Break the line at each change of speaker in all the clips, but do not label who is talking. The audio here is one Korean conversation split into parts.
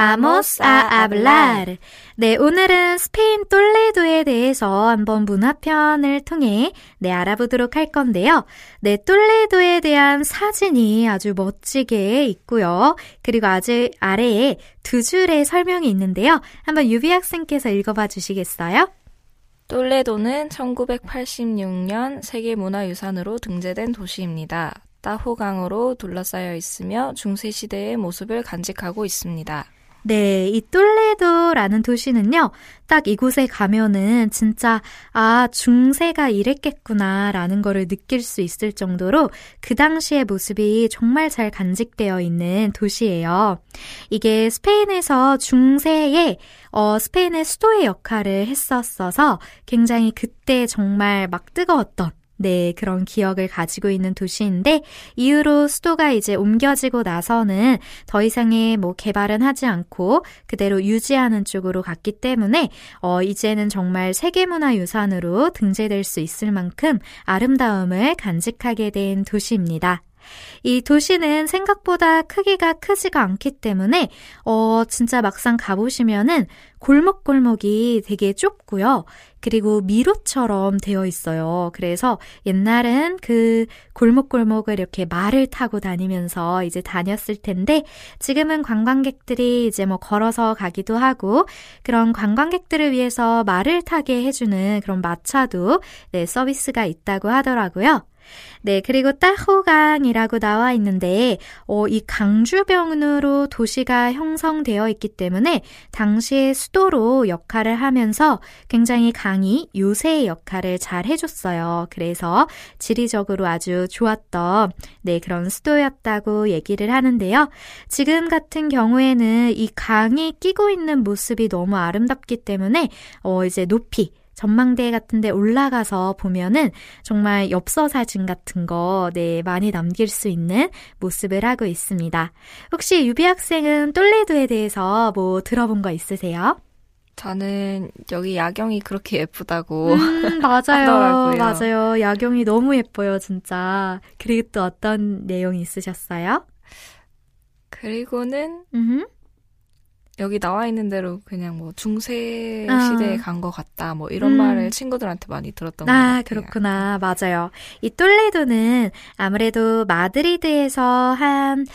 Vamos a hablar. 네, 오늘은 스페인 똘레도에 대해서 한번 문화편을 통해 네, 알아보도록 할 건데요. 네, 똘레도에 대한 사진이 아주 멋지게 있고요. 그리고 아주 아래에 두 줄의 설명이 있는데요. 한번 유비 학생께서 읽어봐 주시겠어요?
똘레도는 1986년 세계문화유산으로 등재된 도시입니다. 따호강으로 둘러싸여 있으며 중세시대의 모습을 간직하고 있습니다.
네, 이 똘레도라는 도시는요, 딱 이곳에 가면은 진짜, 아, 중세가 이랬겠구나, 라는 거를 느낄 수 있을 정도로 그 당시의 모습이 정말 잘 간직되어 있는 도시예요. 이게 스페인에서 중세에, 어, 스페인의 수도의 역할을 했었어서 굉장히 그때 정말 막 뜨거웠던 네, 그런 기억을 가지고 있는 도시인데 이후로 수도가 이제 옮겨지고 나서는 더 이상의 뭐 개발은 하지 않고 그대로 유지하는 쪽으로 갔기 때문에 어 이제는 정말 세계문화유산으로 등재될 수 있을 만큼 아름다움을 간직하게 된 도시입니다. 이 도시는 생각보다 크기가 크지가 않기 때문에 어 진짜 막상 가보시면은 골목골목이 되게 좁고요. 그리고 미로처럼 되어 있어요. 그래서 옛날은 그 골목골목을 이렇게 말을 타고 다니면서 이제 다녔을 텐데 지금은 관광객들이 이제 뭐 걸어서 가기도 하고 그런 관광객들을 위해서 말을 타게 해주는 그런 마차도 네, 서비스가 있다고 하더라고요. 네, 그리고 따호강이라고 나와 있는데, 어, 이 강주병으로 도시가 형성되어 있기 때문에 당시의 수도로 역할을 하면서 굉장히 강이 요새의 역할을 잘 해줬어요. 그래서 지리적으로 아주 좋았던, 네, 그런 수도였다고 얘기를 하는데요. 지금 같은 경우에는 이 강이 끼고 있는 모습이 너무 아름답기 때문에, 어, 이제 높이, 전망대 같은 데 올라가서 보면은 정말 엽서 사진 같은 거, 네, 많이 남길 수 있는 모습을 하고 있습니다. 혹시 유비 학생은 똘레도에 대해서 뭐 들어본 거 있으세요?
저는 여기 야경이 그렇게 예쁘다고
음, 맞아요. 맞아요. 야경이 너무 예뻐요, 진짜. 그리고 또 어떤 내용이 있으셨어요?
그리고는 음흠. 여기 나와 있는 대로 그냥 뭐 중세 시대에 아. 간것 같다 뭐 이런 음. 말을 친구들한테 많이 들었던 아, 것 같아요.
그렇구나. 맞아요. 이 똘레도는 아무래도 마드리드에서 한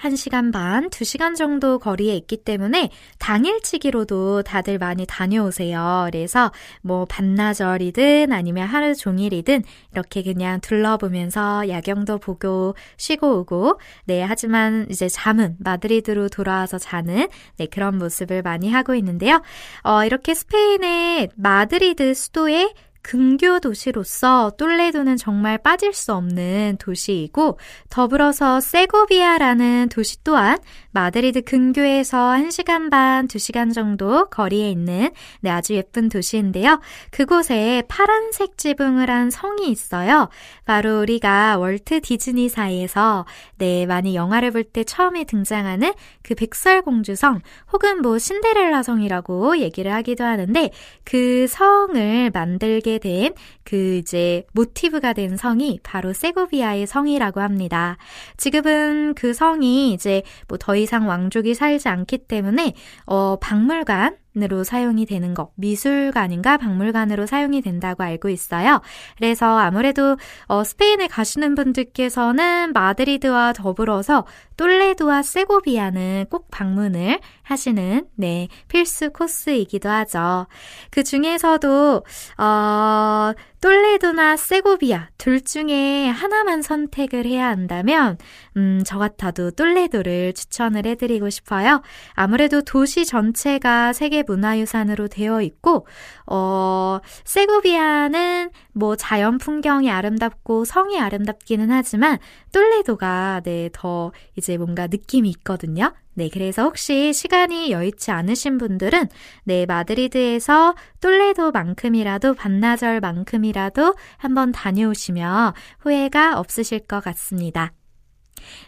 1시간 반, 2시간 정도 거리에 있기 때문에 당일치기로도 다들 많이 다녀오세요. 그래서 뭐 반나절이든 아니면 하루 종일이든 이렇게 그냥 둘러보면서 야경도 보고 쉬고 오고 네, 하지만 이제 잠은 마드리드로 돌아와서 자는 네, 그런 모습을 많이 하고 있는데요. 어, 이렇게 스페인의 마드리드 수도에 근교 도시로서 똘레도는 정말 빠질 수 없는 도시이고 더불어서 세고비아라는 도시 또한 마드리드 근교에서 1시간 반, 2시간 정도 거리에 있는 네, 아주 예쁜 도시인데요. 그곳에 파란색 지붕을 한 성이 있어요. 바로 우리가 월트 디즈니사에서 네, 많이 영화를 볼 때 처음에 등장하는 그 백설공주성 혹은 뭐 신데렐라 성이라고 얘기를 하기도 하는데 그 성을 만들게 된 그 이제 모티브가 된 성이 바로 세고비아의 성이라고 합니다. 지금은 그 성이 이제 뭐더 이상 왕족이 살지 않기 때문에 어 박물관 으로 사용이 되는 것, 미술관인가 박물관으로 사용이 된다고 알고 있어요. 그래서 아무래도 어, 스페인에 가시는 분들께서는 마드리드와 더불어서 똘레도와 세고비아는 꼭 방문을 하시는 네 필수 코스이기도 하죠. 그 중에서도 어, 똘레도나 세고비아 둘 중에 하나만 선택을 해야 한다면 음, 저 같아도 똘레도를 추천을 해드리고 싶어요. 아무래도 도시 전체가 세계 문화유산으로 되어 있고 어, 세고비아는 뭐 자연 풍경이 아름답고 성이 아름답기는 하지만 똘레도가 네, 더 이제 뭔가 느낌이 있거든요. 네, 그래서 혹시 시간이 여의치 않으신 분들은 네, 마드리드에서 똘레도만큼이라도 반나절만큼이라도 한번 다녀오시면 후회가 없으실 것 같습니다.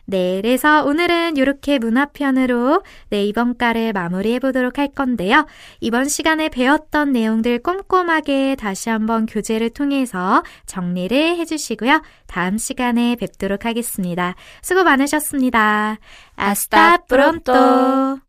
네, 그래서 오늘은 이렇게 문화편으로 네, 이번 깔을 마무리해 보도록 할 건데요. 이번 시간에 배웠던 내용들 꼼꼼하게 다시 한번 교재를 통해서 정리를 해 주시고요. 다음 시간에 뵙도록 하겠습니다. 수고 많으셨습니다. 아스타 프론토!